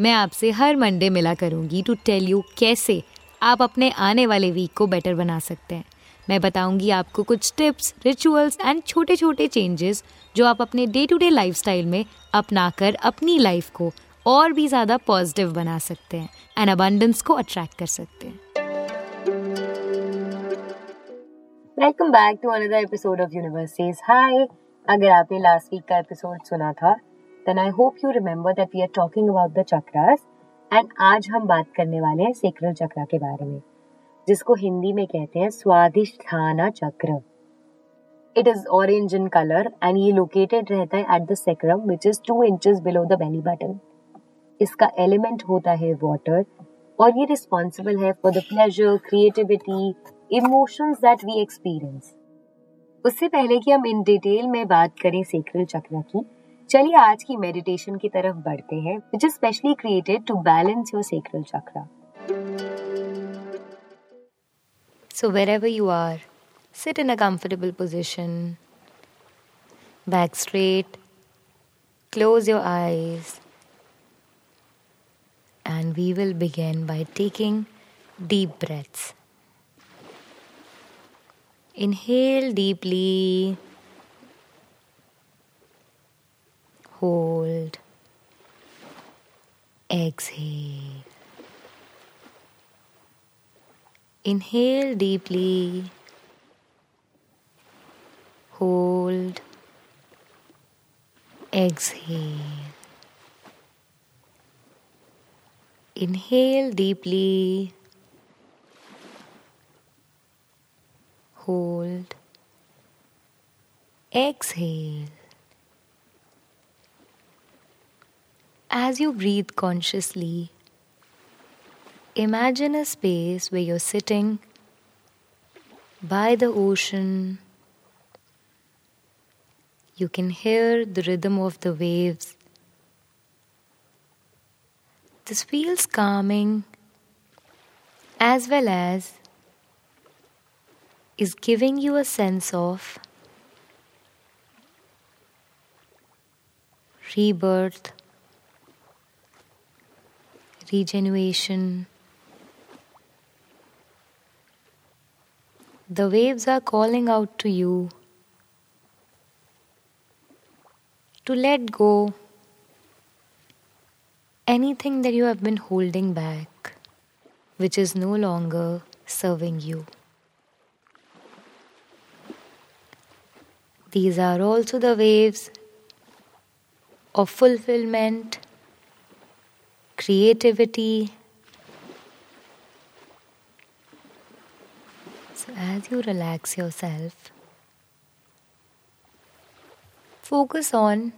मैं आपसे हर मंडे मिला करूँगी टू टेल यू कैसे आप अपने आने वाले वीक को बेटर बना सकते हैं। मैं बताऊँगी आपको कुछ टिप्स रिचुअल्स एंड छोटे छोटे चेंजेस जो आप अपने डे टू डे लाइफ में अपनाकर अपनी लाइफ को और भी ज़्यादा पॉजिटिव बना सकते हैं एंड अबंडेंस को अट्रैक्ट कर सकते हैं। Welcome back to another episode of universe says hi अगर आपने लास्ट वीक का एपिसोड सुना था then I hope you remember that we are talking about the chakras and आज हम बात करने वाले हैं सेक्रल चक्रा के बारे में, जिसको हिंदी में कहते हैं Svadhisthana chakra. It is orange in colour and ये लोकेटेड रहता है at the sacrum which is two inches below the belly button इसका एलिमेंट होता है वाटर और ये रिस्पॉन्सिबल है for the pleasure creativity emotions that we experience उससे पहले कि हम इन डिटेल में बात करें सेक्रल चक्र की चलिए आज की मेडिटेशन की तरफ़ बढ़ते हैं which is specially created to balance your sacral chakra so wherever you are sit in a comfortable position back straight close your eyes and we will begin by taking deep breaths inhale deeply hold, exhale. Inhale deeply, hold, exhale. Inhale deeply, hold, exhale. As you breathe consciously, imagine a space where you're sitting by the ocean. You can hear the rhythm of the waves. This feels calming as well as is giving you a sense of rebirth, regeneration. The waves are calling out to you to let go anything that you have been holding back, which is no longer serving you. These are also the waves of fulfillment, creativity. So, as you relax yourself, focus on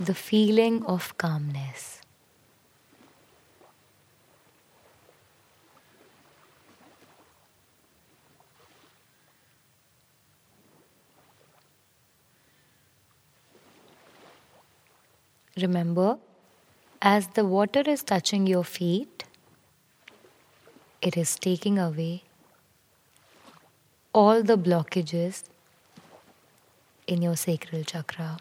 the feeling of calmness. Remember, as the water is touching your feet, it is taking away all the blockages in your sacral chakra.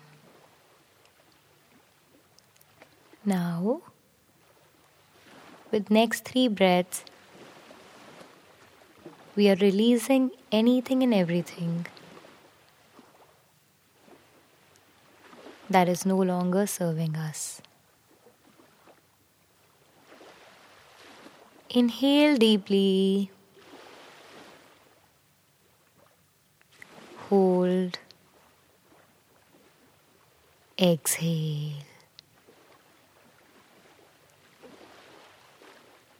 Now, with next three breaths, we are releasing anything and everything that is no longer serving us. Inhale deeply. Hold. Exhale.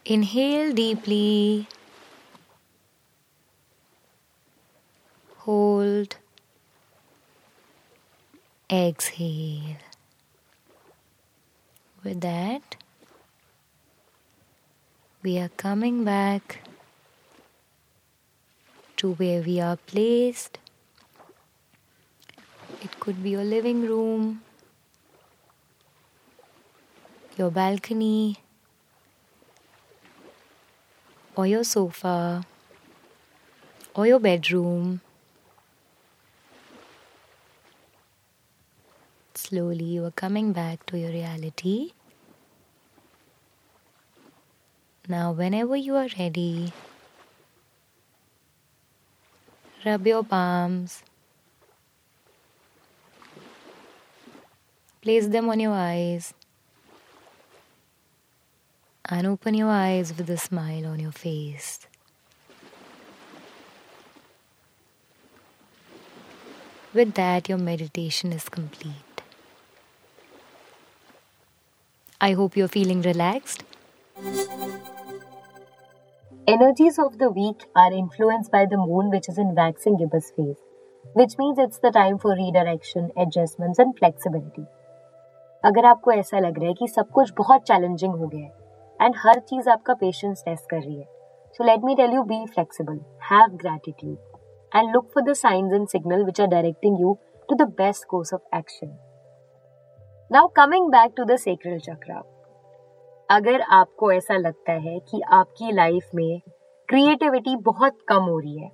Inhale deeply. Hold. Exhale. With that, we are coming back to where we are placed. It could be your living room, your balcony, or your sofa, or your bedroom. Slowly, you are coming back to your reality. Now, whenever you are ready, rub your palms, place them on your eyes, and open your eyes with a smile on your face. With that, your meditation is complete. I hope you're feeling relaxed. Energies of the week are influenced by the moon, which is in waxing gibbous phase, which means it's the time for redirection, adjustments, and flexibility. अगर आपको ऐसा लग रहा है कि सब कुछ बहुत चैलेंजिंग हो गया है एंड हर चीज आपका पेशेंस टेस्ट कर रही है so let me tell you be flexible have gratitude and look for the signs and signal which are directing you to the best course of action now coming back to the sacral chakra अगर आपको ऐसा लगता है कि आपकी life में creativity बहुत कम हो रही है,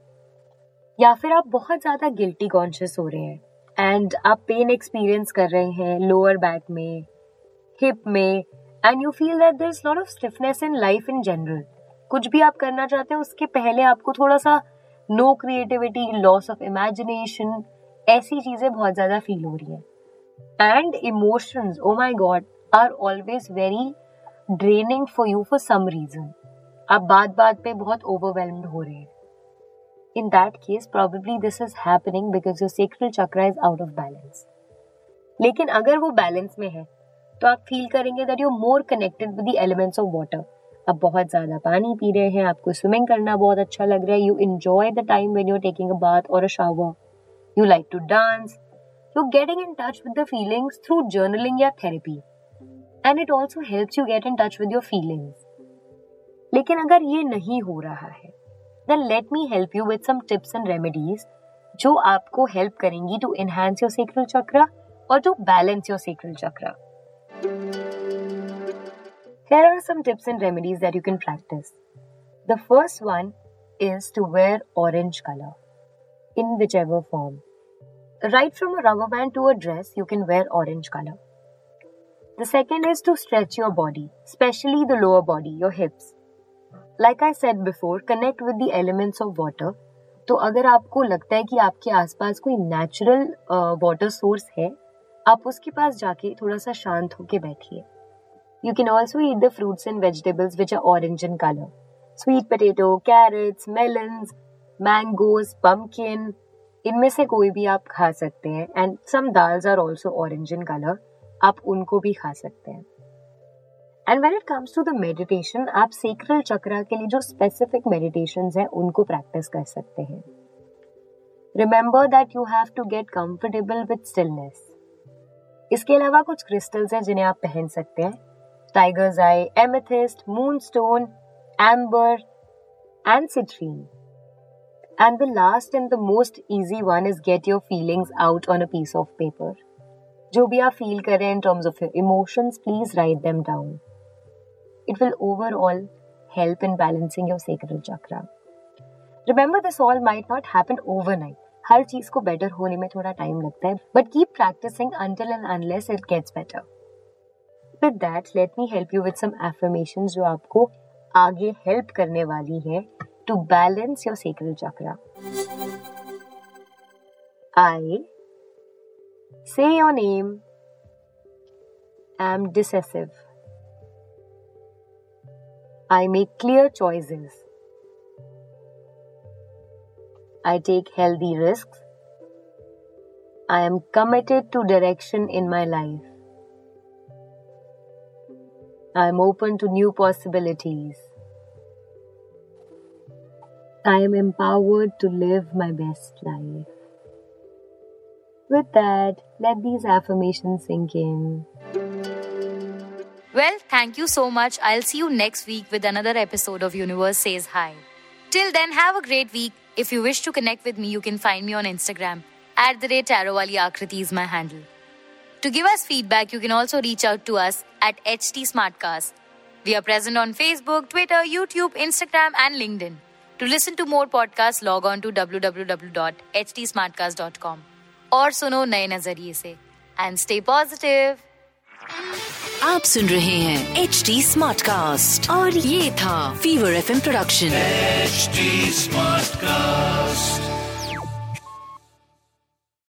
या फिर आप बहुत ज़्यादा गिल्टी कॉन्शियस हो रहे हैं एंड आप पेन एक्सपीरियंस कर रहे हैं लोअर बैक में हिप में and you feel that there is lot of stiffness in life in general कुछ भी आप करना चाहते हैं, उसके पहले आपको थोड़ा सा no creativity loss of imagination ऐसी चीज़ें बहुत ज़्यादा फील हो रही है। And emotions oh my God are always very draining for you for some reason आप बात बात पे बहुत ओवरवेलम्ड हो रहे हैं। In that case probably this is happening because your sacral chakra is out of balance लेकिन अगर वो बैलेंस में है तो आप फील करेंगे that you more connected with the elements of water आप बहुत ज़्यादा पानी पी रहे हैं, आपको स्विमिंग करना बहुत अच्छा लग रहा है you enjoy the time when you are taking a bath और a shower you like to dance you getting in touch with the feelings through journaling या therapy and it also helps you get in touch with your feelings लेकिन अगर ये नहीं हो रहा है then let me help you with some tips and remedies जो आपको हेल्प करेंगी टू एनहांस योर सेक्रल चक्रा और to balance your sacral chakra Here are some tips and remedies that you can practice. The first one is to wear orange color in whichever form. Right from a rubber band to a dress, you can wear orange color. The second is to stretch your body, especially the lower body, your hips. Like I said before, connect with the elements of water. तो अगर आपको लगता है कि आपके आसपास कोई natural water source है आप उसके पास जाके थोड़ा सा शांत होके बैठिए you can also eat the fruits and vegetables which are orange in colour sweet potato carrots melons mangoes pumpkin इनमें से कोई भी आप खा सकते हैं and some dals are also orange in colour आप उनको भी खा सकते हैं। And when it comes to the meditation आप सेक्रल चक्रा के लिए जो स्पेसिफिक मेडिटेशन है, उनको प्रैक्टिस कर सकते हैं। Remember that you have to get comfortable with stillness इसके अलावा कुछ क्रिस्टल्स हैं जिन्हें आप पहन सकते हैं। Tiger's eye amethyst moon stone amber and citrine and the last and the most easy one is get your feelings out on a piece of paper जो भी आप फील कर रहे हैं in terms of your emotions please write them down it will overall help in balancing your sacral chakra. Remember, this all might not happen overnight. हर चीज़ को better होने में थोड़ा टाइम लगता है but keep practicing until and unless it gets better with that let me help you with some affirmation जो आपको आगे हेल्प करने वाली है to balance your sacral chakra I Say your name. I'm decisive. I make clear choices. I take healthy risks. I am committed to direction in my life. I am open to new possibilities. I am empowered to live my best life. With that, let these affirmations sink in. Well, thank you so much. I'll see you next week with another episode of Universe Says Hi. Till then, have a great week. If you wish to connect with me, you can find me on Instagram. At the rate Tarowali Aakriti is my handle. To give us feedback, you can also reach out to us at HT Smartcast. We are present on Facebook, Twitter, YouTube, Instagram, and LinkedIn. To listen to more podcasts, log on to www.htsmartcast.com और सुनो नए नज़रिए से। And stay positive आप सुन रहे हैं H D smart cast और ये था fever FM production H smart Smartcast.